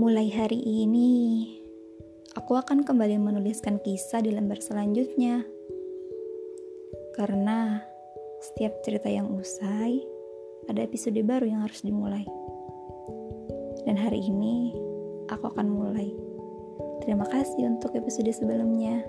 Mulai hari ini, aku akan kembali menuliskan kisah di lembar selanjutnya. Karena setiap cerita yang usai, ada episode baru yang harus dimulai. Dan hari ini, aku akan mulai. Terima kasih untuk episode sebelumnya.